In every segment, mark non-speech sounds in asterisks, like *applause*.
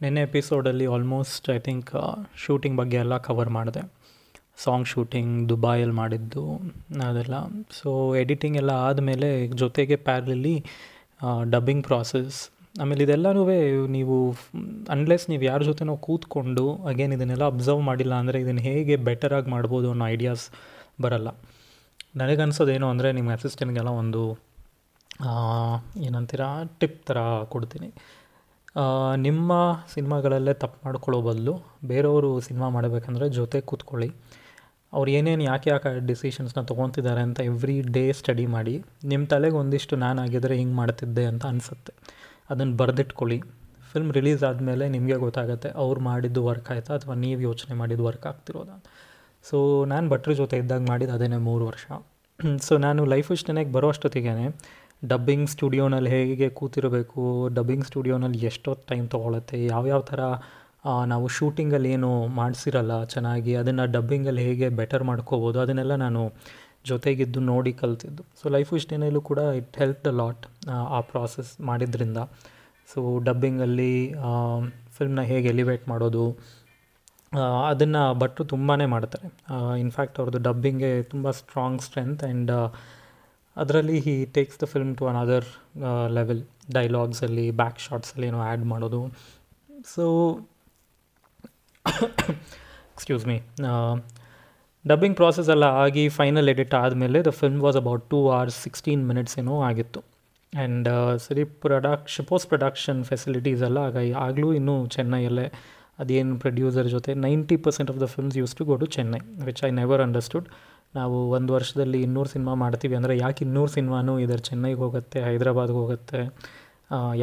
ನಿನ್ನೆ ಎಪಿಸೋಡಲ್ಲಿ almost I think shooting ಬಗ್ಗೆ ಎಲ್ಲ ಕವರ್ ಮಾಡಿದೆ. ಸಾಂಗ್ ಶೂಟಿಂಗ್ ದುಬಾಯಲ್ಲಿ ಮಾಡಿದ್ದು, ಅದೆಲ್ಲ. ಸೊ ಎಡಿಟಿಂಗ್ ಎಲ್ಲ ಆದಮೇಲೆ ಜೊತೆಗೆ ಪ್ಯಾರಲಲ್ಲಿ ಡಬ್ಬಿಂಗ್ ಪ್ರಾಸೆಸ್ ಆಮೇಲೆ ಇದೆಲ್ಲನೂ ನೀವು ಅನ್ಲೆಸ್ ನೀವು ಯಾರ ಜೊತೆನೋ ಕೂತ್ಕೊಂಡು ಅಗೇನ್ ಇದನ್ನೆಲ್ಲ ಅಬ್ಸರ್ವ್ ಮಾಡಿಲ್ಲ ಅಂದರೆ ಇದನ್ನು ಹೇಗೆ ಬೆಟರಾಗಿ ಮಾಡ್ಬೋದು ಅನ್ನೋ ಐಡಿಯಾಸ್ ಬರಲ್ಲ. ನನಗನ್ಸೋದೇನು ಅಂದರೆ ನಿಮ್ಮ ಅಸಿಸ್ಟೆಂಟ್ಗೆಲ್ಲ ಒಂದು ಏನಂತೀರ ಟಿಪ್ ಥರ ಕೊಡ್ತೀನಿ. ನಿಮ್ಮ ಸಿನಿಮಾಗಳಲ್ಲೇ ತಪ್ಪು ಮಾಡ್ಕೊಳ್ಳೋ ಬದಲು ಬೇರೆಯವರು ಸಿನಿಮಾ ಮಾಡಬೇಕಂದ್ರೆ ಜೊತೆ ಕೂತ್ಕೊಳ್ಳಿ. ಅವ್ರು ಏನೇನು ಯಾಕೆ ಯಾಕೆ ಡಿಸಿಷನ್ಸ್ನ ತೊಗೊತಿದ್ದಾರೆ ಅಂತ ಎವ್ರಿ ಡೇ ಸ್ಟಡಿ ಮಾಡಿ. ನಿಮ್ಮ ತಲೆಗೆ ಒಂದಿಷ್ಟು ನಾನು ಆಗಿದ್ರೆ ಹಿಂಗೆ ಮಾಡ್ತಿದ್ದೆ ಅಂತ ಅನಿಸುತ್ತೆ. ಅದನ್ನು ಬರೆದಿಟ್ಕೊಳ್ಳಿ. ಫಿಲ್ಮ್ ರಿಲೀಸ್ ಆದಮೇಲೆ ನಿಮಗೆ ಗೊತ್ತಾಗುತ್ತೆ ಅವ್ರು ಮಾಡಿದ್ದು ವರ್ಕ್ ಆಯಿತಾ ಅಥವಾ ನೀವು ಯೋಚನೆ ಮಾಡಿದ್ದು ವರ್ಕ್ ಆಗ್ತಿರೋದ ಸೊ ನಾನು ಭಟ್ರ ಜೊತೆ ಇದ್ದಾಗ ಮಾಡಿದ್ದು ಅದೇನೇ ಮೂರು ವರ್ಷ. *clears throat* ಸೊ ನಾನು ಲೈಫ್ ಇಷ್ಟನೇ ಬರೋ ಅಷ್ಟೊತ್ತಿಗೆ ಡಬ್ಬಿಂಗ್ ಸ್ಟುಡಿಯೋನಲ್ಲಿ ಹೇಗೆ ಕೂತಿರಬೇಕು ಡಬ್ಬಿಂಗ್ ಸ್ಟುಡಿಯೋನಲ್ಲಿ ಎಷ್ಟೊತ್ತು ಟೈಮ್ ತೊಗೊಳತ್ತೆ, ಯಾವ್ಯಾವ ಥರ ನಾವು ಶೂಟಿಂಗಲ್ಲಿ ಏನು ಮಾಡಿಸಿರಲ್ಲ ಚೆನ್ನಾಗಿ, ಅದನ್ನು ಡಬ್ಬಿಂಗಲ್ಲಿ ಹೇಗೆ ಬೆಟರ್ ಮಾಡ್ಕೋಬೋದು, ಅದನ್ನೆಲ್ಲ ನಾನು ಜೊತೆಗಿದ್ದು ನೋಡಿ ಕಲ್ತಿದ್ದು. ಸೊ ಲೈಫ್ ಇಷ್ಟೇನಲ್ಲೂ ಕೂಡ ಇಟ್ ಹೆಲ್ಪ್ ದ ಲಾಟ್ ಆ ಪ್ರಾಸೆಸ್ ಮಾಡಿದ್ರಿಂದ. ಸೊ ಡಬ್ಬಿಂಗಲ್ಲಿ ಫಿಲ್ಮ್ನ ಹೇಗೆ ಎಲಿವೇಟ್ ಮಾಡೋದು ಅದನ್ನು ಭಟ್ರು ತುಂಬಾ ಮಾಡ್ತಾರೆ. ಇನ್ಫ್ಯಾಕ್ಟ್ ಅವ್ರದ್ದು ಡಬ್ಬಿಂಗೆ ತುಂಬ ಸ್ಟ್ರಾಂಗ್ ಸ್ಟ್ರೆಂತ್ ಆ್ಯಂಡ್ ಅದರಲ್ಲಿ he takes the film to another level ಡೈಲಾಗ್ಸಲ್ಲಿ back ಶಾಟ್ಸಲ್ಲಿ ಏನೋ ಆ್ಯಡ್ ಮಾಡೋದು. So excuse me dubbing process ಎಲ್ಲ ಆಗಿ ಫೈನಲ್ ಎಡಿಟ್ ಆದಮೇಲೆ the film was about two hours sixteen minutes ಏನೋ ಆಗಿತ್ತು. ಆ್ಯಂಡ್ ಸರಿ ಪ್ರೊಡಕ್ಷ ಪೋಸ್ಟ್ ಪ್ರೊಡಕ್ಷನ್ ಫೆಸಿಲಿಟೀಸ್ ಎಲ್ಲ ಆಗ ಆಗಲೂ ಇನ್ನೂ ಚೆನ್ನೈಯಲ್ಲೇ. ಅದೇನು ಪ್ರೊಡ್ಯೂಸರ್ ಜೊತೆ ninety percent of the films use to go to Chennai which I never understood ನಾವು ಒಂದು ವರ್ಷದಲ್ಲಿ ಇನ್ನೂರು ಸಿನಿಮಾ ಮಾಡ್ತೀವಿ ಅಂದರೆ ಯಾಕೆ ಇನ್ನೂರು ಸಿನಿಮಾನೂ ಇದರ ಚೆನ್ನೈಗೆ ಹೋಗುತ್ತೆ, ಹೈದ್ರಾಬಾದ್ಗೆ ಹೋಗುತ್ತೆ?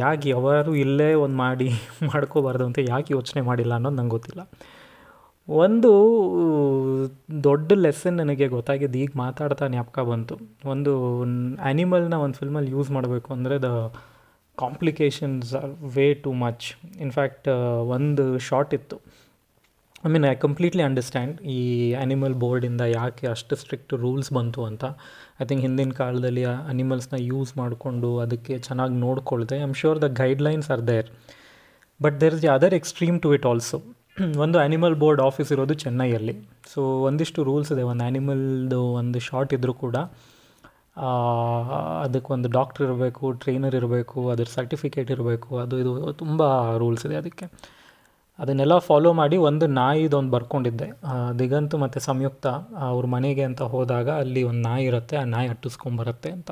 ಯಾಕೆ ಯಾವಾರು ಇಲ್ಲೇ ಒಂದು ಮಾಡಿ *laughs* ಮಾಡ್ಕೋಬಾರ್ದು ಅಂತ ಯಾಕೆ ಯೋಚನೆ ಮಾಡಿಲ್ಲ ಅನ್ನೋದು ನಂಗೆ ಗೊತ್ತಿಲ್ಲ. ಒಂದು ದೊಡ್ಡ ಲೆಸನ್ ನನಗೆ ಗೊತ್ತಾಗಿದ್ದು ಈಗ ಮಾತಾಡ್ತಾ ಜ್ಞಾಪಕ ಬಂತು. ಒಂದು ಆ್ಯನಿಮಲ್ನ ಒಂದು ಫಿಲ್ಮಲ್ಲಿ ಯೂಸ್ ಮಾಡಬೇಕು ಅಂದರೆ the complications are way too much in fact ಒಂದು ಶಾರ್ಟ್ ಇತ್ತು. I mean I completely understand ಈ ಆ್ಯನಿಮಲ್ ಬೋರ್ಡಿಂದ ಯಾಕೆ ಅಷ್ಟು ಸ್ಟ್ರಿಕ್ಟ್ ರೂಲ್ಸ್ ಬಂತು ಅಂತ. ಐ ಥಿಂಕ್ ಹಿಂದಿನ ಕಾಲದಲ್ಲಿ ಅನಿಮಲ್ಸ್ನ ಯೂಸ್ ಮಾಡಿಕೊಂಡು ಅದಕ್ಕೆ ಚೆನ್ನಾಗಿ ನೋಡ್ಕೊಳ್ದೆ. I am sure the guidelines are there but there is the other extreme to it also ಒಂದು ಆ್ಯನಿಮಲ್ ಬೋರ್ಡ್ ಆಫೀಸ್ ಇರೋದು ಚೆನ್ನೈಯಲ್ಲಿ. ಸೊ ಒಂದಿಷ್ಟು ರೂಲ್ಸ್ ಇದೆ. ಒಂದು ಆ್ಯನಿಮಲ್ದು ಒಂದು ಶಾರ್ಟ್ ಇದ್ದರೂ ಕೂಡ ಅದಕ್ಕೆ ಒಂದು ಡಾಕ್ಟ್ರ್ ಇರಬೇಕು ಟ್ರೈನರ್ ಇರಬೇಕು, ಅದ್ರ ಸರ್ಟಿಫಿಕೇಟ್ ಇರಬೇಕು. ಅದು ಇದು ತುಂಬ ರೂಲ್ಸ್ ಇದೆ ಅದಕ್ಕೆ. ಅದನ್ನೆಲ್ಲ ಫಾಲೋ ಮಾಡಿ ಒಂದು ನಾಯಿದೊಂದು ಬರ್ಕೊಂಡಿದ್ದೆ. ದಿಗಂತ್ ಮತ್ತು ಸಂಯುಕ್ತ ಅವ್ರ ಮನೆಗೆ ಅಂತ ಹೋದಾಗ ಅಲ್ಲಿ ಒಂದು ನಾಯಿ ಇರುತ್ತೆ, ಆ ನಾಯಿ ಅಟ್ಟಿಸ್ಕೊಂಬರುತ್ತೆ ಅಂತ.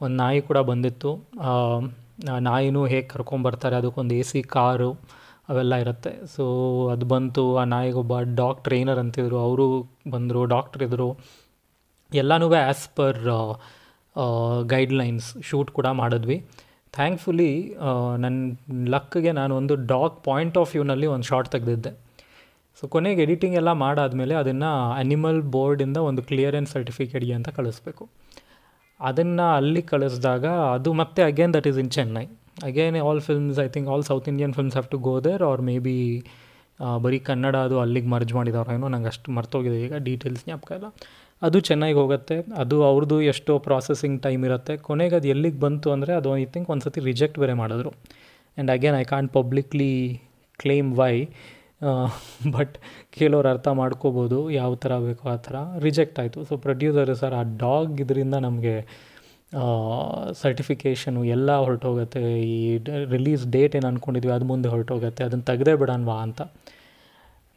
ಒಂದು ನಾಯಿ ಕೂಡ ಬಂದಿತ್ತು. ನಾಯಿನೂ ಹೇಗೆ ಕರ್ಕೊಂಬರ್ತಾರೆ, ಅದಕ್ಕೊಂದು ಎ ಸಿ ಕಾರು ಅವೆಲ್ಲ ಇರುತ್ತೆ. ಸೊ ಅದು ಬಂತು, ಆ ನಾಯಿಗೊಬ್ಬ ಡಾಗ್ ಟ್ರೈನರ್ ಅಂತಿದ್ರು, ಅವರು ಬಂದರು ಡಾಕ್ಟ್ರ್ ಇದ್ದರು ಎಲ್ಲನೂ ಆ್ಯಸ್ ಪರ್ ಗೈಡ್ಲೈನ್ಸ್ ಶೂಟ್ ಕೂಡ ಮಾಡಿದ್ವಿ. ಥ್ಯಾಂಕ್ಫುಲಿ ನನ್ನ ಲಕ್ಗೆ ನಾನು ಒಂದು ಡಾಗ್ ಪಾಯಿಂಟ್ ಆಫ್ ವ್ಯೂನಲ್ಲಿ ಒಂದು ಶಾರ್ಟ್ ತೆಗೆದಿದ್ದೆ. ಸೊ ಕೊನೆಗೆ ಎಡಿಟಿಂಗ್ ಎಲ್ಲ ಮಾಡಾದಮೇಲೆ ಅದನ್ನು ಅನಿಮಲ್ ಬೋರ್ಡಿಂದ ಒಂದು ಕ್ಲಿಯರೆನ್ಸ್ ಸರ್ಟಿಫಿಕೇಟ್ಗೆ ಅಂತ ಕಳಿಸ್ಬೇಕು. ಅದನ್ನು ಅಲ್ಲಿ ಕಳಿಸಿದಾಗ ಅದು ಮತ್ತೆ again that is in Chennai again all films I think all South Indian films have to go there or maybe ಬರೀ ಕನ್ನಡ ಅದು ಅಲ್ಲಿಗೆ ಮರ್ಜ್ ಮಾಡಿದವ್ರೇನೋ ನಂಗೆ ಅಷ್ಟು ಮರ್ತೋಗಿದೆ ಈಗ ಡೀಟೇಲ್ಸ್ ಜ್ಞಾಪಕ ಇಲ್ಲ. ಅದು ಚೆನ್ನಾಗಿ ಹೋಗುತ್ತೆ, ಅದು ಅವ್ರದ್ದು ಎಷ್ಟೋ ಪ್ರಾಸೆಸಿಂಗ್ ಟೈಮ್ ಇರುತ್ತೆ. ಕೊನೆಗೆ ಅದು ಎಲ್ಲಿಗೆ ಬಂತು ಅಂದರೆ ಅದು ಐ ಥಿಂಕ್ ಒಂದು ಸತಿ ರಿಜೆಕ್ಟ್ ಬೇರೆ ಮಾಡಿದ್ರು. And again I can't publicly claim why but ಕೇಳೋರು ಅರ್ಥ ಮಾಡ್ಕೋಬೋದು, ಯಾವ ಥರ ಬೇಕೋ ಆ ಥರ ರಿಜೆಕ್ಟ್ ಆಯಿತು. ಸೊ ಪ್ರೊಡ್ಯೂಸರ್ ಸರ್ ಆ ಡಾಗ್ ಇದರಿಂದ ನಮಗೆ ಸರ್ಟಿಫಿಕೇಷನು ಎಲ್ಲ ಹೊರಟೋಗುತ್ತೆ. ಈ ರಿಲೀಸ್ ಡೇಟ್ ಏನು ಅಂದ್ಕೊಂಡಿದ್ವಿ ಅದು ಮುಂದೆ ಹೊರಟೋಗುತ್ತೆ. ಅದನ್ನು ತೆಗೆದೇ ಬಿಡೋಣವಾ ಅಂತ.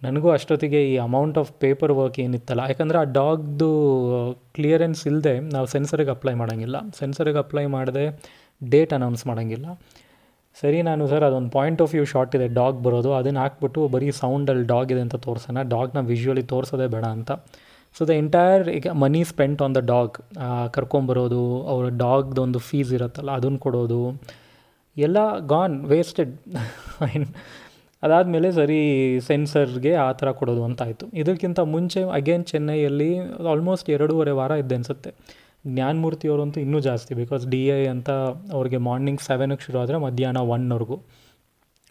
ನನಗೂ ಅಷ್ಟೊತ್ತಿಗೆ ಈ ಅಮೌಂಟ್ ಆಫ್ ಪೇಪರ್ ವರ್ಕ್ ಏನಿತ್ತಲ್ಲ. ಯಾಕಂದರೆ ಆ ಡಾಗ್ದು ಕ್ಲಿಯರೆನ್ಸ್ ಇಲ್ಲದೆ ನಾವು ಸೆನ್ಸರಿಗೆ ಅಪ್ಲೈ ಮಾಡೋಂಗಿಲ್ಲ. ಸೆನ್ಸರಿಗೆ ಅಪ್ಲೈ ಮಾಡದೆ ಡೇಟ್ ಅನೌನ್ಸ್ ಮಾಡೋಂಗಿಲ್ಲ. ಸರಿ ನಾನು ಸರ್, ಅದೊಂದು ಪಾಯಿಂಟ್ ಆಫ್ ವ್ಯೂ ಶಾರ್ಟ್ ಇದೆ ಡಾಗ್ ಬರೋದು. ಅದನ್ನು ಹಾಕ್ಬಿಟ್ಟು ಬರೀ ಸೌಂಡಲ್ಲಿ ಡಾಗ್ ಇದೆ ಅಂತ ತೋರಿಸೋಣ. ಡಾಗ್ನ ವಿಜುವಲಿ ತೋರಿಸೋದೇ ಬೇಡ ಅಂತ. ಸೊ ದ ಎಂಟೈರ್ ಈಗ money spent on the dog ಕರ್ಕೊಂಬರೋದು, ಅವ್ರ ಡಾಗ್ದೊಂದು ಫೀಸ್ ಇರುತ್ತಲ್ಲ, ಅದನ್ನು ಕೊಡೋದು, ಎಲ್ಲ ಗಾನ್ ವೇಸ್ಟೆಡ್ *laughs* ಅದಾದಮೇಲೆ ಸರಿ ಸೆನ್ಸರ್ಗೆ ಆ ಥರ ಕೊಡೋದು ಅಂತ ಆಯಿತು ಇದಕ್ಕಿಂತ ಮುಂಚೆ ಅಗೇನ್ ಚೆನ್ನೈಯಲ್ಲಿ ಆಲ್ಮೋಸ್ಟ್ ಎರಡೂವರೆ ವಾರ ಇದ್ದೆ ಅನಿಸುತ್ತೆ. ಜ್ಞಾನಮೂರ್ತಿಯವರಂತೂ ಇನ್ನೂ ಜಾಸ್ತಿ ಬಿಕಾಸ್ ಡಿ ಐ ಅಂತ ಅವ್ರಿಗೆ ಮಾರ್ನಿಂಗ್ ಸೆವೆನಿಗೆ ಶುರು ಆದರೆ ಮಧ್ಯಾಹ್ನ ಒನ್ವರೆಗೂ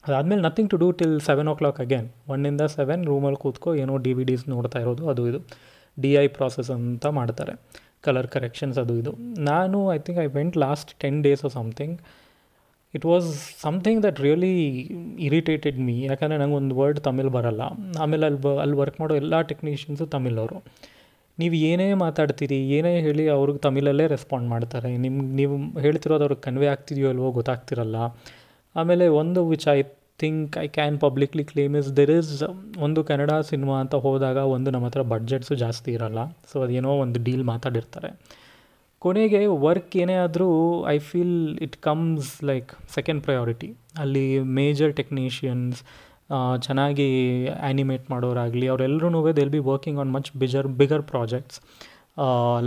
ಅದಾದಮೇಲೆ nothing to do till seven o'clock again ಒನ್ನಿಂದ seven ರೂಮಲ್ಲಿ ಕೂತ್ಕೊ ಏನೋ ಡಿ ವಿ ಡಿಸ್ ನೋಡ್ತಾ ಇರೋದು, ಅದು ಇದು. ಡಿ ಐ ಪ್ರಾಸೆಸ್ ಅಂತ ಮಾಡ್ತಾರೆ. ಕಲರ್ ಕರೆಕ್ಷನ್ಸ್ ಅದು ಇದು. ನಾನು I think I went last ten days or something it was something that really irritated me ಯಾಕಂದರೆ ನಂಗೆ ಒಂದು ವರ್ಡ್ ತಮಿಳ್ ಬರಲ್ಲ. ಆಮೇಲೆ ಅಲ್ಲಿ ಬ ಅಲ್ಲಿ ವರ್ಕ್ ಮಾಡೋ ಎಲ್ಲ ಟೆಕ್ನಿಷಿಯನ್ಸು ತಮಿಳವರು. ನೀವು ಏನೇ ಮಾತಾಡ್ತೀರಿ, ಏನೇ ಹೇಳಿ ಅವ್ರಿಗೆ ತಮಿಳಲ್ಲೇ ರೆಸ್ಪಾಂಡ್ ಮಾಡ್ತಾರೆ. ನಿಮ್ಗೆ ನೀವು ಹೇಳ್ತಿರೋದು ಅವ್ರಿಗೆ ಕನ್ವೆ ಆಗ್ತಿದೆಯೋ ಅಲ್ವೋ ಗೊತ್ತಾಗ್ತಿರಲ್ಲ. ಆಮೇಲೆ ಒಂದು which I think I can publicly claim is there is ಒಂದು ಕನ್ನಡ ಸಿನಿಮಾ ಅಂತ ಹೋದಾಗ ಒಂದು ನಮ್ಮ ಹತ್ರ ಬಡ್ಜೆಟ್ಸು ಜಾಸ್ತಿ ಇರಲ್ಲ. ಸೊ ಅದೇನೋ ಒಂದು ಡೀಲ್ ಮಾತಾಡಿರ್ತಾರೆ. ಕೊನೆಗೆ ವರ್ಕ್ ಏನೇ ಆದರೂ I feel it comes like second priority ಅಲ್ಲಿ ಮೇಜರ್ ಟೆಕ್ನಿಷಿಯನ್ಸ್ ಚೆನ್ನಾಗಿ ಆ್ಯನಿಮೇಟ್ ಮಾಡೋರಾಗಲಿ ಅವರೆಲ್ಲರೂ they'll be working on much bigger bigger projects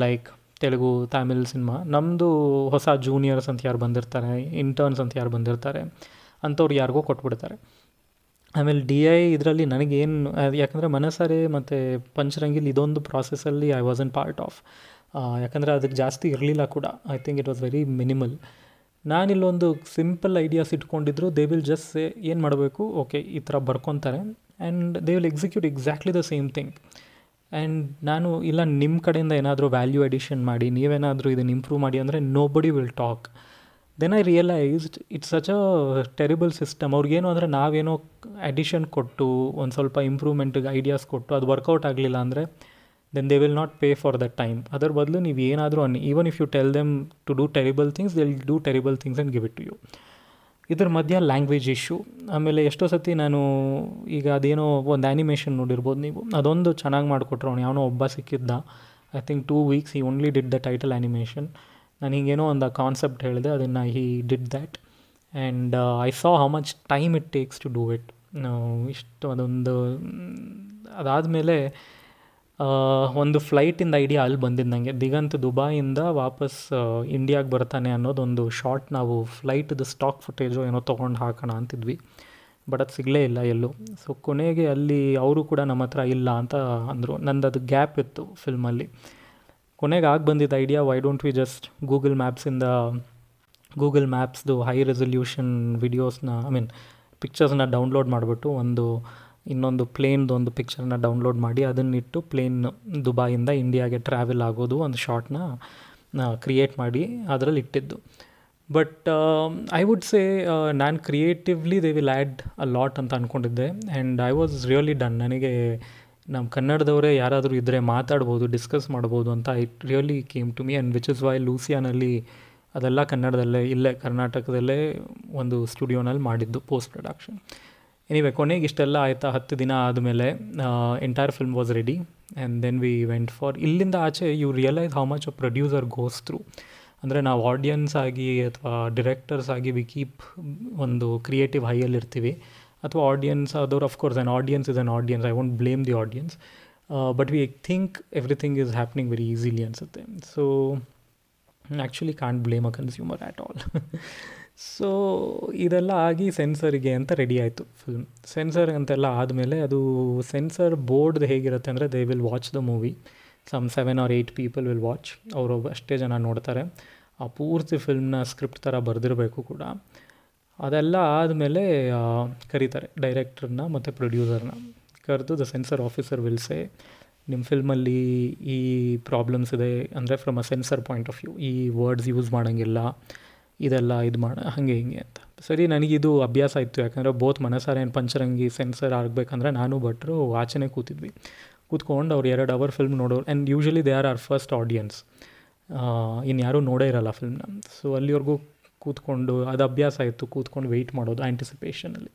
like Telugu, Tamil cinema ನಮ್ಮದು ಹೊಸ ಜೂನಿಯರ್ಸ್ ಅಂತ ಯಾರು ಬಂದಿರ್ತಾರೆ ಇಂಟರ್ನ್ಸ್ ಅಂತ ಯಾರು ಬಂದಿರ್ತಾರೆ, ಅಂಥವ್ರು ಯಾರಿಗೋ ಕೊಟ್ಬಿಡ್ತಾರೆ. ಆಮೇಲೆ ಡಿ ಐ ಇದರಲ್ಲಿ ನನಗೇನು, ಯಾಕಂದರೆ ಮನಸಾರೆ ಮತ್ತು ಪಂಚರಂಗಿಲಿ ಇದೊಂದು ಪ್ರಾಸೆಸಲ್ಲಿ I was an part of ಯಾಕಂದರೆ ಅದಕ್ಕೆ ಜಾಸ್ತಿ ಇರಲಿಲ್ಲ ಕೂಡ. I think it was very minimal ನಾನಿಲ್ಲೊಂದು simple ideas ಇಟ್ಕೊಂಡಿದ್ರು ದೇ ವಿಲ್ ಜಸ್ಟ್ ಏನು ಮಾಡಬೇಕು? ಓಕೆ ಈ ಥರ ಬರ್ಕೊತಾರೆ. And they will execute exactly the same thing and ನಾನು ಇಲ್ಲ ನಿಮ್ಮ ಕಡೆಯಿಂದ ಏನಾದರೂ ವ್ಯಾಲ್ಯೂ ಅಡಿಷನ್ ಮಾಡಿ, ನೀವೇನಾದರೂ ಇದನ್ನು ಇಂಪ್ರೂವ್ ಮಾಡಿ ಅಂದರೆ nobody will talk then I realised it's such a terrible system ಅವ್ರಿಗೇನು ಅಂದರೆ ನಾವೇನೋ ಅಡಿಷನ್ ಕೊಟ್ಟು, ಒಂದು ಸ್ವಲ್ಪ ಇಂಪ್ರೂವ್ಮೆಂಟಿಗೆ ಐಡಿಯಾಸ್ ಕೊಟ್ಟು, ಅದು ವರ್ಕೌಟ್ ಆಗಲಿಲ್ಲ ಅಂದರೆ then they will not pay for that time ಅದರ ಬದಲು ನೀವು ಏನಾದರೂ ಅನ್ನಿ even if you tell them to do terrible things they will do terrible things and give it to you ಇದ್ರ ಮಧ್ಯ ಲ್ಯಾಂಗ್ವೇಜ್ ಇಶ್ಯೂ ಆಮೇಲೆ ಎಷ್ಟೋ ಸತಿ ನಾನು ಈಗ ಅದೇನೋ ಒಂದು ಆ್ಯನಿಮೇಷನ್ ನೋಡಿರ್ಬೋದು ನೀವು. ಅದೊಂದು ಚೆನ್ನಾಗಿ ಮಾಡಿಕೊಟ್ರು ಅವ್ನು. ಯಾವನೋ ಒಬ್ಬ ಸಿಕ್ಕಿದ್ದ. ಐ ಥಿಂಕ್ ಟೂ ವೀಕ್ಸ್ ಈ only did the title animation ನಾನು ಹಿಂಗೇನೋ ಒಂದು ಕಾನ್ಸೆಪ್ಟ್ ಹೇಳಿದೆ, ಅದನ್ನು he did that and I saw how much time it takes to do it ಇಷ್ಟು ಅದೊಂದು ಅದಾದಮೇಲೆ ಒಂದು ಫ್ಲೈಟಿಂದ ಐಡಿಯಾ ಅಲ್ಲಿ ಬಂದಿದ್ದು ನನಗೆ ದಿಗಂತ್ ದುಬಾಯಿಂದ ವಾಪಸ್ ಇಂಡಿಯಾಗೆ ಬರ್ತಾನೆ ಅನ್ನೋದೊಂದು ಶಾರ್ಟ್ ನಾವು ಫ್ಲೈಟ್ದು ಸ್ಟಾಕ್ ಫುಟೇಜು ಏನೋ ತೊಗೊಂಡು ಹಾಕೋಣ ಅಂತಿದ್ವಿ. ಬಟ್ ಅದು ಸಿಗಲೇ ಇಲ್ಲ ಎಲ್ಲೂ. ಸೊ ಕೊನೆಗೆ ಅಲ್ಲಿ ಅವರು ಕೂಡ ನಮ್ಮ ಹತ್ರ ಇಲ್ಲ ಅಂತ ಅಂದರು. ನಂದು ಅದು ಗ್ಯಾಪ್ ಇತ್ತು ಫಿಲ್ಮಲ್ಲಿ ಕೊನೆಗೆ ಆಗಿ ಬಂದಿದ್ದ idea why don't we just Google ಮ್ಯಾಪ್ಸಿಂದ Google ಮ್ಯಾಪ್ಸ್ದು ಹೈ ರೆಸೊಲ್ಯೂಷನ್ ವಿಡಿಯೋಸ್ನ ಐ ಮೀನ್ ಪಿಕ್ಚರ್ಸ್ನ ಡೌನ್ಲೋಡ್ ಮಾಡಿಬಿಟ್ಟು ಒಂದು ಇನ್ನೊಂದು ಪ್ಲೇನ್ದು ಒಂದು ಪಿಕ್ಚರ್ನ ಡೌನ್ಲೋಡ್ ಮಾಡಿ ಅದನ್ನಿಟ್ಟು ಪ್ಲೇನ್ ದುಬಾಯಿಂದ ಇಂಡಿಯಾಗೆ ಟ್ರಾವೆಲ್ ಆಗೋದು ಒಂದು ಶಾರ್ಟ್ನ ಕ್ರಿಯೇಟ್ ಮಾಡಿ ಅದರಲ್ಲಿ ಇಟ್ಟಿದ್ದು. ಬಟ್ ಐ ವುಡ್ ಸೇ ನಾನು creatively they will add a lot ಅಂತ ಅಂದ್ಕೊಂಡಿದ್ದೆ and I was really done ನನಗೆ ನಮ್ಮ ಕನ್ನಡದವರೇ ಯಾರಾದರೂ ಇದ್ದರೆ ಮಾತಾಡ್ಬೋದು ಡಿಸ್ಕಸ್ ಮಾಡ್ಬೋದು ಅಂತ it really came to me and which is why ಲೂಸಿಯಾನಲ್ಲಿ ಅದೆಲ್ಲ ಕನ್ನಡದಲ್ಲೇ, ಇಲ್ಲೇ ಕರ್ನಾಟಕದಲ್ಲೇ ಒಂದು ಸ್ಟುಡಿಯೋನಲ್ಲಿ ಮಾಡಿದ್ದು ಪೋಸ್ಟ್ ಪ್ರೊಡಕ್ಷನ್ ಎನಿವೆ ಕೊನೆಗೆ ಇಷ್ಟೆಲ್ಲ ಆಯಿತಾ? ಹತ್ತು ದಿನ ಆದಮೇಲೆ entire film was ready and then we went for ಇಲ್ಲಿಂದ ಆಚೆ you realise how much producer goes through ಅಂದರೆ ನಾವು ಆಡಿಯನ್ಸ್ ಆಗಿ ಅಥವಾ ಡಿರೆಕ್ಟರ್ಸ್ ಆಗಿ ವಿ ಕೀಪ್ ಒಂದು ಕ್ರಿಯೇಟಿವ್ ಹೈಯಲ್ಲಿರ್ತೀವಿ ಅಥವಾ audience ಅದವ್ರು of course an audience is an audience I won't blame the audience but we think everything is happening very easily ಅನಿಸುತ್ತೆ. So actually can't blame a consumer at all so ಇದೆಲ್ಲ ಆಗಿ ಸೆನ್ಸರಿಗೆ ಅಂತ ready ಆಯಿತು film sensor ಅಂತೆಲ್ಲ ಆದಮೇಲೆ ಅದು sensor ಬೋರ್ಡ್ದು ಹೇಗಿರುತ್ತೆ ಅಂದರೆ they will watch the movie some seven or eight people will watch ಅವರು ಅಷ್ಟೇ ಜನ ನೋಡ್ತಾರೆ. ಆ ಪೂರ್ತಿ ಫಿಲ್ಮ್ನ ಸ್ಕ್ರಿಪ್ಟ್ ಥರ ಬರೆದಿರಬೇಕು ಕೂಡ. ಅದೆಲ್ಲ ಆದಮೇಲೆ ಕರೀತಾರೆ ಡೈರೆಕ್ಟ್ರನ್ನ ಮತ್ತು ಪ್ರೊಡ್ಯೂಸರ್ನ ಕರೆದು ದ ಸೆನ್ಸರ್ ಆಫೀಸರ್ ವಿಲ್ಸೆ ನಿಮ್ಮ ಫಿಲ್ಮಲ್ಲಿ ಈ ಪ್ರಾಬ್ಲಮ್ಸ್ ಇದೆ ಅಂದರೆ from a censor point of view ಈ ವರ್ಡ್ಸ್ ಯೂಸ್ ಮಾಡೋಂಗಿಲ್ಲ. ಇದೆಲ್ಲ ಇದು ಮಾಡ, ಹಾಗೆ ಹಿಂಗೆ ಅಂತ. ಸರಿ ನನಗಿದು ಅಭ್ಯಾಸ ಇತ್ತು ಯಾಕಂದರೆ ಬೋತ್ ಮನಸಾರೆ ಏನು ಪಂಚರಂಗಿ ಸೆನ್ಸರ್ ಆಗಬೇಕಂದ್ರೆ ನಾನು ಭಟ್ರು ವಾಚನೆ ಕೂತಿದ್ವಿ. ಕೂತ್ಕೊಂಡು ಅವ್ರು ಎರಡು ಅವರ್ ಫಿಲ್ಮ್ ನೋಡೋರು and usually they are are first audience ಇನ್ಯಾರೂ ಯಾರೂ ನೋಡೇ ಇರಲ್ಲ ಫಿಲ್ಮ್ನ ಸೊ ಅಲ್ಲಿವರೆಗೂ ಕೂತ್ಕೊಂಡು ಅದು ಅಭ್ಯಾಸ ಇತ್ತು ಕೂತ್ಕೊಂಡು ವೆಯ್ಟ್ ಮಾಡೋದು ಆ್ಯಂಟಿಸಿಪೇಷನಲ್ಲಿ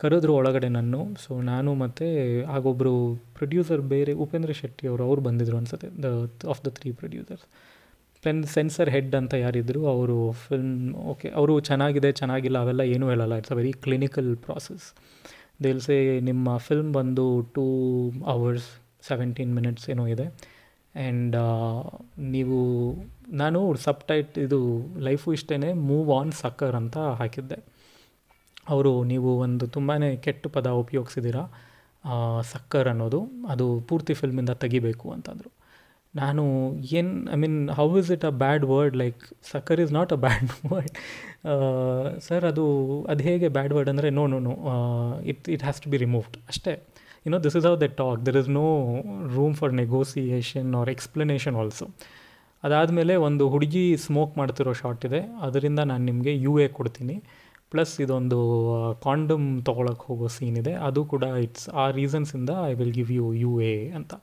ಕರೆದ್ರು ಒಳಗಡೆ ನಾನು ಸೊ ನಾನು ಮತ್ತು ಆಗೊಬ್ಬರು ಪ್ರೊಡ್ಯೂಸರ್ ಬೇರೆ ಉಪೇಂದ್ರ ಶೆಟ್ಟಿ ಅವರು, ಅವ್ರು ಬಂದಿದ್ರು ಅನ್ಸುತ್ತೆ the of the three producers pen censor head ಅಂತ ಯಾರಿದ್ದರು ಅವರು ಫಿಲ್ಮ್ ಓಕೆ, ಅವರು ಚೆನ್ನಾಗಿದೆ, ಚೆನ್ನಾಗಿಲ್ಲ, ಅವೆಲ್ಲ ಏನೂ ಹೇಳಲ್ಲ. It's a very clinical process ದೇಲ್ಸೆ ನಿಮ್ಮ ಫಿಲ್ಮ್ ಬಂದು ಟೂ ಅವರ್ಸ್ ಸೆವೆಂಟೀನ್ ಮಿನಿಟ್ಸ್ ಏನೋ ಇದೆ. ಆ್ಯಂಡ್ ನೀವು, ನಾನು ಸಬ್ ಟೈಟ್ ಇದು ಲೈಫು ಇಷ್ಟೇ ಮೂವ್ ಆನ್ ಸಕ್ಕರ್ ಅಂತ ಹಾಕಿದ್ದೆ. ಅವರು, ನೀವು ಒಂದು ತುಂಬಾ ಕೆಟ್ಟ ಪದ ಉಪಯೋಗಿಸಿದ್ದೀರಾ ಸಕ್ಕರ್ ಅನ್ನೋದು. ಅದು ಪೂರ್ತಿ ಫಿಲ್ಮಿಂದ ತೆಗಿಬೇಕು ಅಂತಂದರು. ನಾನು ಏನು I mean how is it a bad word like sucker is not a bad word sir ಅದು ಅದು ಹೇಗೆ ಬ್ಯಾಡ್ ವರ್ಡ್ ಅಂದರೆ no no no it it has to be removed ಅಷ್ಟೇ. You know this is how the talk there is no room for negotiation or explanation also ಅದಾದಮೇಲೆ ಒಂದು ಹುಡುಗಿ smoke ಮಾಡ್ತಿರೋ shot ಇದೆ. ಅದರಿಂದ ನಾನು ನಿಮಗೆ ಯು ಎ ಕೊಡ್ತೀನಿ. ಪ್ಲಸ್ ಇದೊಂದು ಕಾಂಡಮ್ ತೊಗೊಳಕ್ಕೆ ಹೋಗೋ ಸೀನ್ ಇದೆ. ಅದು ಕೂಡ ಇಟ್ಸ್ ಆ ರೀಸನ್ಸಿಂದ I will give you you A ಅಂತ.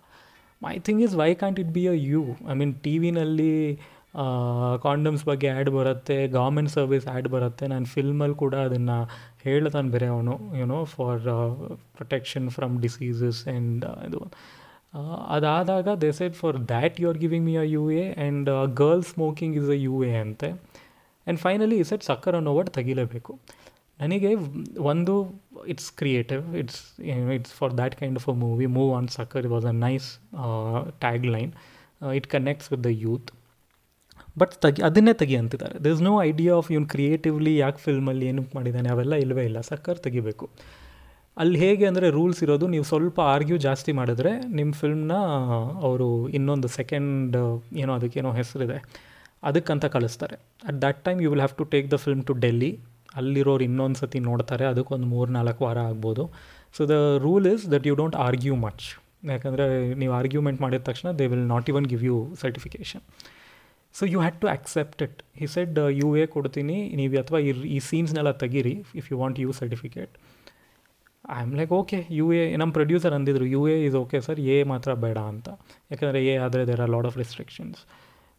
My thing is why can't it be a U I mean T ವಿನಲ್ಲಿ ಕಾಂಡಮ್ಸ್ ಬಗ್ಗೆ ಆ್ಯಡ್ ಬರುತ್ತೆ ಗೌರ್ಮೆಂಟ್ ಸರ್ವಿಸ್ ಆ್ಯಡ್ ಬರುತ್ತೆ, ನಾನು ಫಿಲ್ಮಲ್ಲಿ ಕೂಡ ಅದನ್ನು ಹೇಳ್ತಾನೆ ಬೇರೆ ಅವನು you know for protection from diseases and ಇದು. ಅದಾದಾಗ they said for that you are giving me a U A and girl smoking is a U A ಅಂತೆ. ಆ್ಯಂಡ್ ಫೈನಲಿ ಈ ಸೆಟ್ ಸಕ್ಕರ್ ಅನ್ನೋ ವರ್ಡ್ ತೆಗಿಲೇಬೇಕು. ನನಗೆ ಒಂದು it's creative it's it's for that kind of a movie move on sucker was a nice tag line it connects with the youth but ತೆಗಿ, ಅದನ್ನೇ ತೆಗಿ ಅಂತಿದ್ದಾರೆ ಇಸ್ ನೋ ಐಡಿಯಾ ಆಫ್ ಇವ್ನು creatively ಯಾಕೆ ಫಿಲ್ಮಲ್ಲಿ ಏನು ಮಾಡಿದ್ದಾನೆ, ಅವೆಲ್ಲ ಇಲ್ಲವೇ ಇಲ್ಲ. ಸಕ್ಕರ್ ತೆಗಿಬೇಕು. ಅಲ್ಲಿ ಹೇಗೆ ಅಂದರೆ ರೂಲ್ಸ್ ಇರೋದು, ನೀವು ಸ್ವಲ್ಪ ಆರ್ಗ್ಯೂ ಜಾಸ್ತಿ ಮಾಡಿದ್ರೆ ನಿಮ್ಮ ಫಿಲ್ಮ್ನ ಅವರು ಇನ್ನೊಂದು ಸೆಕೆಂಡ್ ಏನೋ ಅದಕ್ಕೇನೋ ಹೆಸರಿದೆ. ಅದಕ್ಕಂತ ಕಳಿಸ್ತಾರೆ. At that time you will have to take the film to Delhi ಅಲ್ಲಿರೋರು ಇನ್ನೊಂದು ಸತಿ ನೋಡ್ತಾರೆ, ಅದಕ್ಕೊಂದು ಮೂರು, ನಾಲ್ಕು ವಾರ ಆಗ್ಬೋದು. So the rule is that you don't argue much ಯಾಕಂದರೆ ನೀವು ಆರ್ಗ್ಯೂಮೆಂಟ್ ಮಾಡಿದ ತಕ್ಷಣ they will not even give you certification so you had to accept it he said U A ಕೊಡ್ತೀನಿ, ನೀವು ಅಥವಾ ಈ ಈ ಸೀನ್ಸ್ನೆಲ್ಲ ತೆಗೀರಿ if you want U certificate I am like okay U A ನಮ್ಮ producer ಅಂದಿದ್ರು U A is okay sir A ಮಾತ್ರ ಬೇಡ ಅಂತ. ಯಾಕಂದರೆ ಎ ಆದರೆ there are lot of restrictions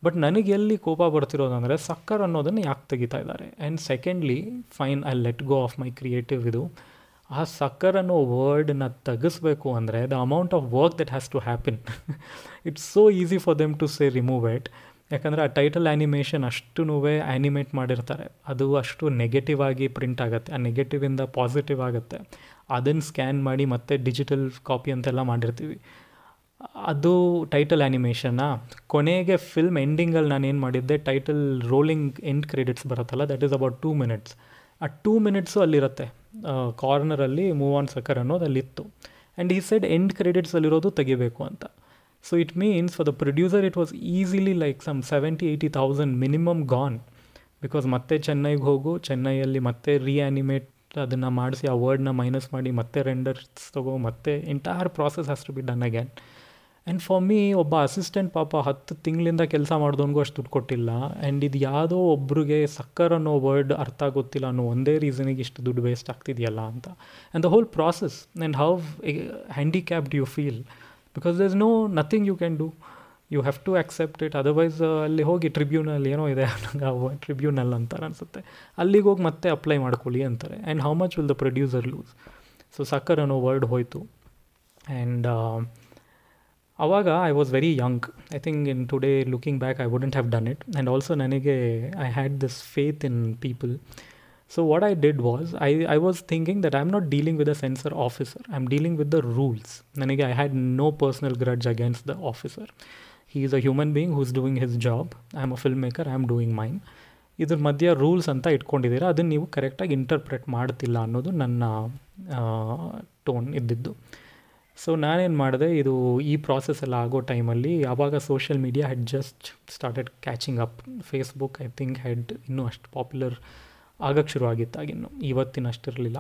but ನನಗೆ ಎಲ್ಲಿ ಕೋಪ ಬರ್ತಿರೋದಂದರೆ ಸಕ್ಕರ್ ಅನ್ನೋದನ್ನು ಯಾಕೆ ತೆಗಿತಾ ಇದ್ದಾರೆ? And secondly fine I let go of my creative ಇದು. ಆ ಸಕ್ಕರ್ ಅನ್ನೋ ವರ್ಡನ್ನ ತೆಗಿಸ್ಬೇಕು ಅಂದರೆ the amount of work that has to happen it's so easy for them to say remove it ಯಾಕಂದರೆ ಆ ಟೈಟಲ್ ಆ್ಯನಿಮೇಷನ್ ಅಷ್ಟು ಆ್ಯನಿಮೇಟ್ ಮಾಡಿರ್ತಾರೆ. ಅದು ಅಷ್ಟು ನೆಗೆಟಿವ್ ಆಗಿ ಪ್ರಿಂಟ್ ಆಗುತ್ತೆ. ಆ ನೆಗೆಟಿವಿಂದ ಪಾಸಿಟಿವ್ ಆಗುತ್ತೆ. ಅದನ್ನು ಸ್ಕ್ಯಾನ್ ಮಾಡಿ ಮತ್ತೆ ಡಿಜಿಟಲ್ ಕಾಪಿ ಅಂತೆಲ್ಲ ಮಾಡಿರ್ತೀವಿ. ಅದು ಟೈಟಲ್ ಆ್ಯನಿಮೇಷನ್ನ ಕೊನೆಗೆ ಫಿಲ್ಮ್ ಎಂಡಿಂಗಲ್ಲಿ ನಾನು ಏನು ಮಾಡಿದ್ದೆ ಟೈಟಲ್ ರೋಲಿಂಗ್ ಎಂಡ್ ಕ್ರೆಡಿಟ್ಸ್ ಬರುತ್ತಲ್ಲ that is about two minutes ಆ ಟೂ ಮಿನಿಟ್ಸು ಅಲ್ಲಿರುತ್ತೆ. ಕಾರ್ನರಲ್ಲಿ ಮೂವ್ ಆನ್ ಸಕರ್ ಅನ್ನೋದು ಅಲ್ಲಿತ್ತು ಆ್ಯಂಡ್ ಈ ಸೈಡ್ ಎಂಡ್ ಕ್ರೆಡಿಟ್ಸಲ್ಲಿರೋದು ತೆಗಿಬೇಕು ಅಂತ. So it means for the producer it was easily like some seventy eighty thousand minimum gone because ಮತ್ತೆ ಚೆನ್ನೈಗೆ ಹೋಗು ಚೆನ್ನೈಯಲ್ಲಿ ಮತ್ತೆ ರೀಆ್ಯನಿಮೇಟ್ ಅದನ್ನು ಮಾಡಿಸಿ, ಆ ವರ್ಡ್ನ ಮೈನಸ್ ಮಾಡಿ ಮತ್ತೆ ರೆಂಡರ್ಸ್ ತಗೋ, ಮತ್ತೆ entire process has to be done again and for me ಒಬ್ಬ ಅಸಿಸ್ಟೆಂಟ್ ಪಾಪ ಹತ್ತು ತಿಂಗಳಿಂದ ಕೆಲಸ ಮಾಡಿದವನಿಗೂ ಅಷ್ಟು ದುಡ್ಡು ಕೊಟ್ಟಿಲ್ಲ. ಆ್ಯಂಡ್ ಇದು ಯಾವುದೋ ಒಬ್ರಿಗೆ ಸಕ್ಕರ್ ಅನ್ನೋ ವರ್ಡ್ ಅರ್ಥ ಗೊತ್ತಿಲ್ಲ ಅನ್ನೋ ಒಂದೇ ರೀಸನಿಗೆ ಇಷ್ಟು ದುಡ್ಡು ವೇಸ್ಟ್ ಆಗ್ತಿದೆಯಲ್ಲ ಅಂತ. And the whole process and how handicapped you feel because there is no nothing you can do you have to accept it otherwise ಅಲ್ಲಿ ಹೋಗಿ ಟ್ರಿಬ್ಯೂನಲ್ ಏನೋ ಇದೆ ಟ್ರಿಬ್ಯೂನಲ್ ಅಂತಾರೆ ಅನಿಸುತ್ತೆ. ಅಲ್ಲಿಗೆ ಹೋಗಿ ಮತ್ತೆ ಅಪ್ಲೈ ಮಾಡ್ಕೊಳ್ಳಿ ಅಂತಾರೆ. And how much will the producer lose so sucker ಅನ್ನೋ ವರ್ಡ್ ಹೋಯಿತು. ಆ್ಯಂಡ್ ಅವಾಗ I was very young I think in today looking back I wouldn't have done it and also ನನಗೆ I had this faith in people so what I did was I I was thinking that I am not dealing with a censor officer I am dealing with the rules ನನಗೆ I had no personal grudge against the officer he is a human being who's doing his job I am a film maker I am doing mine ಇದ್ರ ಮಧ್ಯೆ rules ಅಂತ ಇಟ್ಕೊಂಡಿದ್ದೀರಾ? ಅದನ್ನು ನೀವು ಕರೆಕ್ಟಾಗಿ interpret ಮಾಡ್ತಿಲ್ಲ ಅನ್ನೋದು ನನ್ನ ಟೋನ್ ಇದ್ದಿದ್ದು. ಸೊ ನಾನೇನು ಮಾಡಿದೆ, ಇದು ಈ ಪ್ರಾಸೆಸ್ ಎಲ್ಲ ಆಗೋ ಟೈಮಲ್ಲಿ ಆವಾಗ social media had just started catching up Facebook I think had ಇನ್ನೂ ಅಷ್ಟು ಪಾಪ್ಯುಲರ್ ಆಗಕ್ಕೆ ಶುರು ಆಗಿತ್ತಾಗಿನ್ನು ಇವತ್ತಿನ ಅಷ್ಟಿರಲಿಲ್ಲ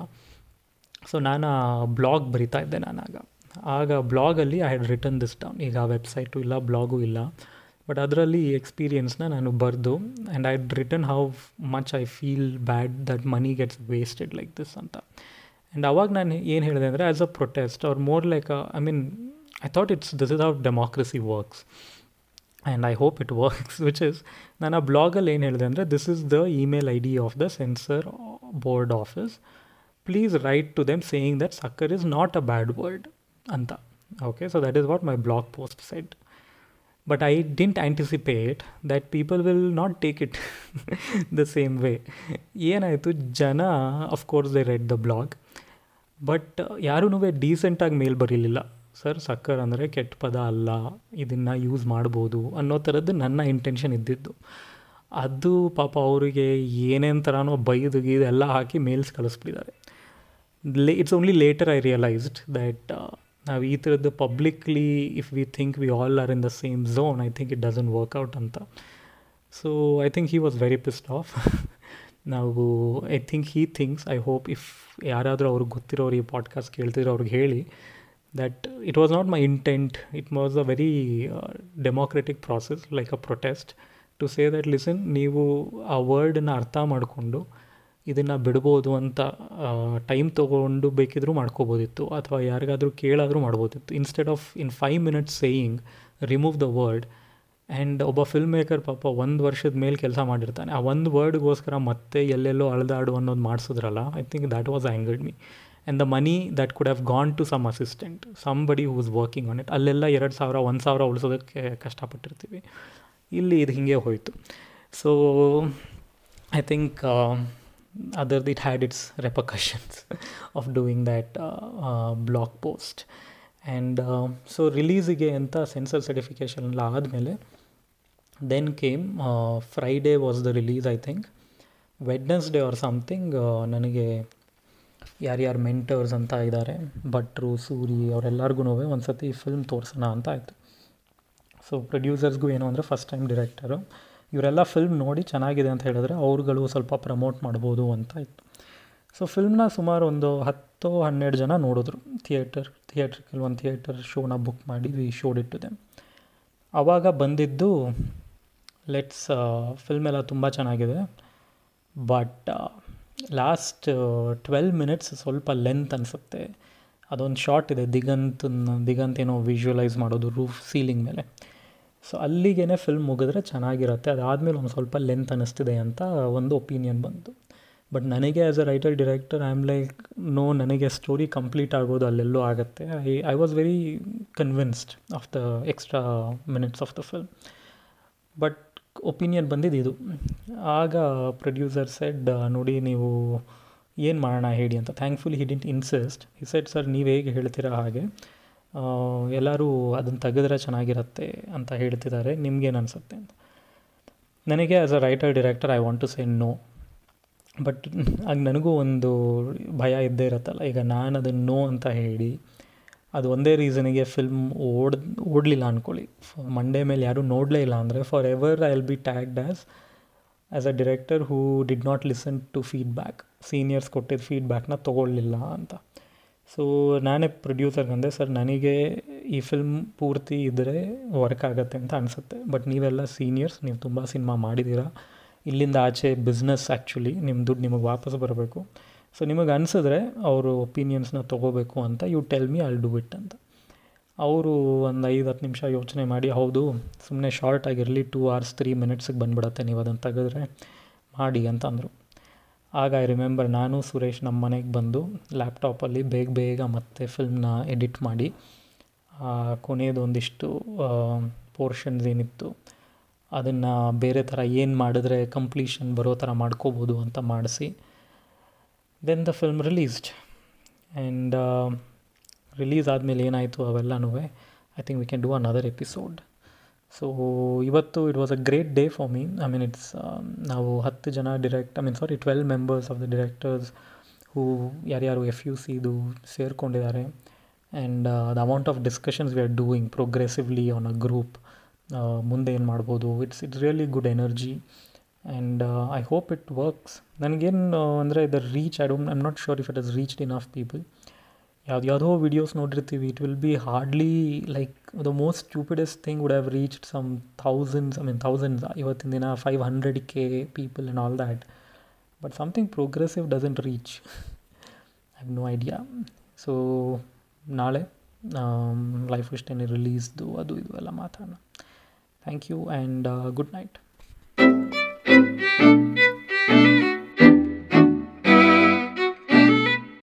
ಸೊ ನಾನು ಬ್ಲಾಗ್ ಬರಿತಾ ಇದ್ದೆ ನಾನಾಗ. ಆಗ ಬ್ಲಾಗಲ್ಲಿ I had written this down ಈಗ ವೆಬ್ಸೈಟು ಇಲ್ಲ ಬ್ಲಾಗೂ ಇಲ್ಲ. ಬಟ್ ಅದರಲ್ಲಿ ಈ ಎಕ್ಸ್ಪೀರಿಯನ್ಸ್ನ ನಾನು ಬರೆದು and I written how much I feel bad that money gets wasted like this ಅಂತ. ಆ್ಯಂಡ್ ಅವಾಗ ನಾನು ಏನು ಹೇಳಿದೆ ಅಂದರೆ as a protest or more like I mean I thought it's this is how democracy works and I hope it works which is ನಾನು ಆ ಬ್ಲಾಗಲ್ಲಿ ಏನು ಹೇಳಿದೆ ಅಂದರೆ this is the email I D of the censor board office please write to them saying that sucker is not a bad word ಅಂತ. Okay so that is what my blog post said but I didn't anticipate that people will not take it the same way ಏನಾಯಿತು, ಜನ of course they read the blog but ಯಾರೂ ಡೀಸೆಂಟಾಗಿ ಮೇಲ್ ಬರೀಲಿಲ್ಲ. Sir ಸಕ್ಕರ್ ಅಂದರೆ ಕೆಟ್ಟ ಪದ ಅಲ್ಲ, ಇದನ್ನು ಯೂಸ್ ಮಾಡ್ಬೋದು ಅನ್ನೋ ಥರದ್ದು ನನ್ನ ಇಂಟೆನ್ಷನ್ ಇದ್ದಿದ್ದು. ಅದು ಪಾಪ ಅವರಿಗೆ ಏನೇನು ಥರನೋ ಬೈದು ಇದೆಲ್ಲ ಹಾಕಿ ಮೇಲ್ಸ್ ಕಳಿಸ್ಬಿಟ್ಟಿದ್ದಾರೆ. ಲೇ it's only later I realised that ನಾವು ಈ ಥರದ್ದು publicly if we think we all are in the same zone I think it doesn't work out ಅಂತ. So I think he was very pissed off ನಾವು I think he thinks I hope if ಯಾರಾದರೂ ಅವ್ರಿಗೆ ಗೊತ್ತಿರೋರು ಈ podcast ಕೇಳ್ತಿದ್ರು ಅವ್ರಿಗೆ ಹೇಳಿ that it was not my intent it was a very democratic process like a protest to say that listen ನೀವು ಆ ವರ್ಡನ್ನು ಅರ್ಥ ಮಾಡಿಕೊಂಡು ಇದನ್ನು ಬಿಡ್ಬೋದು ಅಂತ ಟೈಮ್ ತೊಗೊಂಡು ಬೇಕಿದ್ರೂ ಮಾಡ್ಕೋಬೋದಿತ್ತು ಅಥವಾ ಯಾರಿಗಾದರೂ ಕೇಳಾದರೂ ಮಾಡ್ಬೋದಿತ್ತು. Instead of in five minutes saying remove the word and ಒಬ್ಬ ಫಿಲ್ಮ್ ಮೇಕರ್ ಪಾಪ ಒಂದು ವರ್ಷದ ಮೇಲೆ ಕೆಲಸ ಮಾಡಿರ್ತಾನೆ. ಆ ಒಂದು ವರ್ಡ್ಗೋಸ್ಕರ ಮತ್ತೆ ಎಲ್ಲೆಲ್ಲೋ ಅಳ್ದಾಡು ಅನ್ನೋದು ಮಾಡಿಸಿದ್ರಲ್ಲ I think that was angered me and the money that could have gone to some assistant somebody who is working on it ಅಲ್ಲೆಲ್ಲ ಎರಡು ಸಾವಿರ, ಒಂದು ಸಾವಿರ ಉಳಿಸೋದಕ್ಕೆ ಕಷ್ಟಪಟ್ಟಿರ್ತೀವಿ. ಇಲ್ಲಿ ಇದು ಹೀಗೆ ಹೋಯಿತು. ಸೊ ಐ ಥಿಂಕ್ ಅದರ್ದು it had it's repercussions of doing that blog post and so ರಿಲೀಸಿಗೆ ಅಂತ ಸೆನ್ಸರ್ ಸರ್ಟಿಫಿಕೇಷನ್ ಎಲ್ಲ ಆದಮೇಲೆ then came Friday was the release I think Wednesday or something ನನಗೆ ಯಾರ್ಯಾರು ಮೆಂಟರ್ಸ್ ಅಂತ ಇದ್ದಾರೆ ಭಟ್ರು, ಸೂರಿ ಅವರೆಲ್ಲರಿಗೂ ಒಂದು ಸತಿ ಫಿಲ್ಮ್ ತೋರಿಸೋಣ ಅಂತ ಆಯಿತು. ಸೊ ಪ್ರೊಡ್ಯೂಸರ್ಸ್ಗೂ ಏನು ಅಂದರೆ ಫಸ್ಟ್ ಟೈಮ್ ಡಿರೆಕ್ಟರು ಇವರೆಲ್ಲ ಫಿಲ್ಮ್ ನೋಡಿ ಚೆನ್ನಾಗಿದೆ ಅಂತ ಹೇಳಿದ್ರೆ ಅವ್ರುಗಳು ಸ್ವಲ್ಪ ಪ್ರಮೋಟ್ ಮಾಡ್ಬೋದು ಅಂತ ಇತ್ತು. ಸೊ ಫಿಲ್ಮ್ನ ಸುಮಾರು ಒಂದು ಹತ್ತು ಹನ್ನೆರಡು ಜನ ನೋಡಿದ್ರು. ಥಿಯೇಟರ್ ಥಿಯೇಟರ್ ಕೆಲವೊಂದು ಥಿಯೇಟರ್ ಶೋನ ಬುಕ್ ಮಾಡಿ ವಿ ಶೋಡ್ ಇಟ್ಟಿದೆ. ಆವಾಗ ಬಂದಿದ್ದು ಲೆಟ್ಸ್ ಫಿಲ್ಮ್ ಎಲ್ಲ ತುಂಬ ಚೆನ್ನಾಗಿದೆ. ಬಟ್ ಲಾಸ್ಟ್ ಟ್ವೆಲ್ ಮಿನಿಟ್ಸ್ ಸ್ವಲ್ಪ ಲೆಂತ್ ಅನಿಸುತ್ತೆ. ಅದೊಂದು ಶಾರ್ಟ್ ಇದೆ ದಿಗಂತನ ದಿಗಂತ ಏನೋ ವಿಜುವಲೈಸ್ ಮಾಡೋದು ರೂಫ್ ಸೀಲಿಂಗ್ ಮೇಲೆ. ಸೊ ಅಲ್ಲಿಗೇ ಫಿಲ್ಮ್ ಮುಗಿದ್ರೆ ಚೆನ್ನಾಗಿರುತ್ತೆ. ಅದಾದಮೇಲೆ ಒಂದು ಸ್ವಲ್ಪ ಲೆಂತ್ ಅನ್ನಿಸ್ತಿದೆ ಅಂತ ಒಂದು ಒಪಿನಿಯನ್ ಬಂತು. ಬಟ್ ನನಗೆ as a writer director I am like no ನನಗೆ ಸ್ಟೋರಿ ಕಂಪ್ಲೀಟ್ ಆಗೋದು ಅಲ್ಲೆಲ್ಲೋ ಆಗುತ್ತೆ. I I was very convinced of the extra minutes of the film but opinion ಬಂದಿದ್ದು ಇದು. ಆಗ ಪ್ರೊಡ್ಯೂಸರ್ ಸೆಡ್ ನೋಡಿ ನೀವು ಏನು ಮಾಡೋಣ ಹೇಳಿ ಅಂತ. ಥ್ಯಾಂಕ್ಫುಲಿ ಹಿ ಡಿಂಟ್ ಇನ್ಸಿಸ್ಟ್ ಈ ಸೆಟ್ ಸರ್ ನೀವು ಹೇಗೆ ಹೇಳ್ತೀರಾ ಹಾಗೆ? ಎಲ್ಲರೂ ಅದನ್ನು ತೆಗೆದ್ರೆ ಚೆನ್ನಾಗಿರುತ್ತೆ ಅಂತ ಹೇಳ್ತಿದ್ದಾರೆ. ನಿಮ್ಗೇನು ಅನಿಸುತ್ತೆ? ಅಂತ. ನನಗೆ as a writer director I want to say no but ಆಗ ನನಗೂ ಒಂದು ಭಯ ಇದ್ದೇ ಇರುತ್ತಲ್ಲ. ಈಗ ನಾನು ಅದನ್ನು ನೋ ಅಂತ ಹೇಳಿ, ಅದು ಒಂದೇ ರೀಸನಿಗೆ ಫಿಲ್ಮ್ ಓಡ್, ಓಡಲಿಲ್ಲ ಅಂದ್ಕೊಳ್ಳಿ ಮಂಡೇ ಮೇಲೆ ಯಾರೂ ನೋಡಲೇ ಇಲ್ಲ ಅಂದರೆ forever I will be tagged as as a director who did not listen to feedback seniors ಕೊಟ್ಟಿದ್ದ ಫೀಡ್ಬ್ಯಾಕ್ನ ತೊಗೊಳ್ಳಿಲ್ಲ ಅಂತ. ಸೊ ನಾನೇ ಪ್ರೊಡ್ಯೂಸರ್ಗೆ ಅಂದೆ ಸರ್ ನನಗೆ ಈ ಫಿಲ್ಮ್ ಪೂರ್ತಿ ಇದ್ದರೆ ವರ್ಕ್ ಆಗುತ್ತೆ ಅಂತ ಅನಿಸುತ್ತೆ. ಬಟ್ ನೀವೆಲ್ಲ ಸೀನಿಯರ್ಸ್ ನೀವು ತುಂಬ ಸಿನಿಮಾ ಮಾಡಿದ್ದೀರಾ? ಇಲ್ಲಿಂದ ಆಚೆ ಬಿಸ್ನೆಸ್ ಆ್ಯಕ್ಚುಲಿ ನಿಮ್ಮ ದುಡ್ಡು ನಿಮಗೆ ವಾಪಸ್ ಬರಬೇಕು. ಸೊ ನಿಮಗೆ ಅನಿಸಿದ್ರೆ ಅವರು ಒಪಿನಿಯನ್ಸ್ನ ತೊಗೋಬೇಕು ಅಂತ you tell me I'll do it ಅಂತ. ಅವರು ಒಂದು ಐದು, ಹತ್ತು ನಿಮಿಷ ಯೋಚನೆ ಮಾಡಿ, ಹೌದು ಸುಮ್ಮನೆ ಶಾರ್ಟ್ ಆಗಿರಲಿ ಟೂ ಅವರ್ಸ್ ತ್ರೀ ಮಿನಿಟ್ಸಿಗೆ ಬಂದುಬಿಡತ್ತೆ, ನೀವು ಅದನ್ನು ತೆಗೆದ್ರೆ ಮಾಡಿ ಅಂತ ಅಂದರು. ಆಗ ಐ ರಿಮೆಂಬರ್ ನಾನು, ಸುರೇಶ್ ನಮ್ಮ ಮನೆಗೆ ಬಂದು ಲ್ಯಾಪ್ಟಾಪಲ್ಲಿ ಬೇಗ ಬೇಗ ಮತ್ತೆ ಫಿಲ್ಮ್ನ ಎಡಿಟ್ ಮಾಡಿ ಕೊನೆಯದೊಂದಿಷ್ಟು ಪೋರ್ಷನ್ಸ್ ಏನಿತ್ತು ಅದನ್ನು ಬೇರೆ ಥರ ಏನು ಮಾಡಿದ್ರೆ ಕಂಪ್ಲೀಷನ್ ಬರೋ ಥರ ಮಾಡ್ಕೋಬೋದು ಅಂತ ಮಾಡಿಸಿ then the film released and release ಆದಮೇಲೆ ಏನಾಯಿತು ಅವೆಲ್ಲನೂ I think we can do another episode so ಇವತ್ತು it was a great day for me I mean it's ನಾವು ಹತ್ತು ಜನ direct I mean sorry twelve members of the directors who ಯಾರ್ಯಾರು F U ಸಿದು ಸೇರಿಕೊಂಡಿದ್ದಾರೆ. And the amount of discussions we are doing progressively on a group ಮುಂದೆ ಏನು ಮಾಡ್ಬೋದು? It's it's really good energy and I hope it works ನನಗೇನು ಅಂದರೆ the reach I don't I'm not sure if it is reached in of people ಯಾವ್ದು, ಯಾವುದೋ videos ನೋಡಿರ್ತೀವಿ it will be hardly like the most stupidest thing would have reached some thousands I mean thousands ಇವತ್ತಿನ ದಿನ five hundred K people and all that but something progressive doesn't reach I have no idea so ನಾಳೆ life ಇಷ್ಟೇನೆ ರಿಲೀಸ್ದು ಅದು, ಇದು ಎಲ್ಲ ಮಾತಾಡೋಣ. Thank you and good night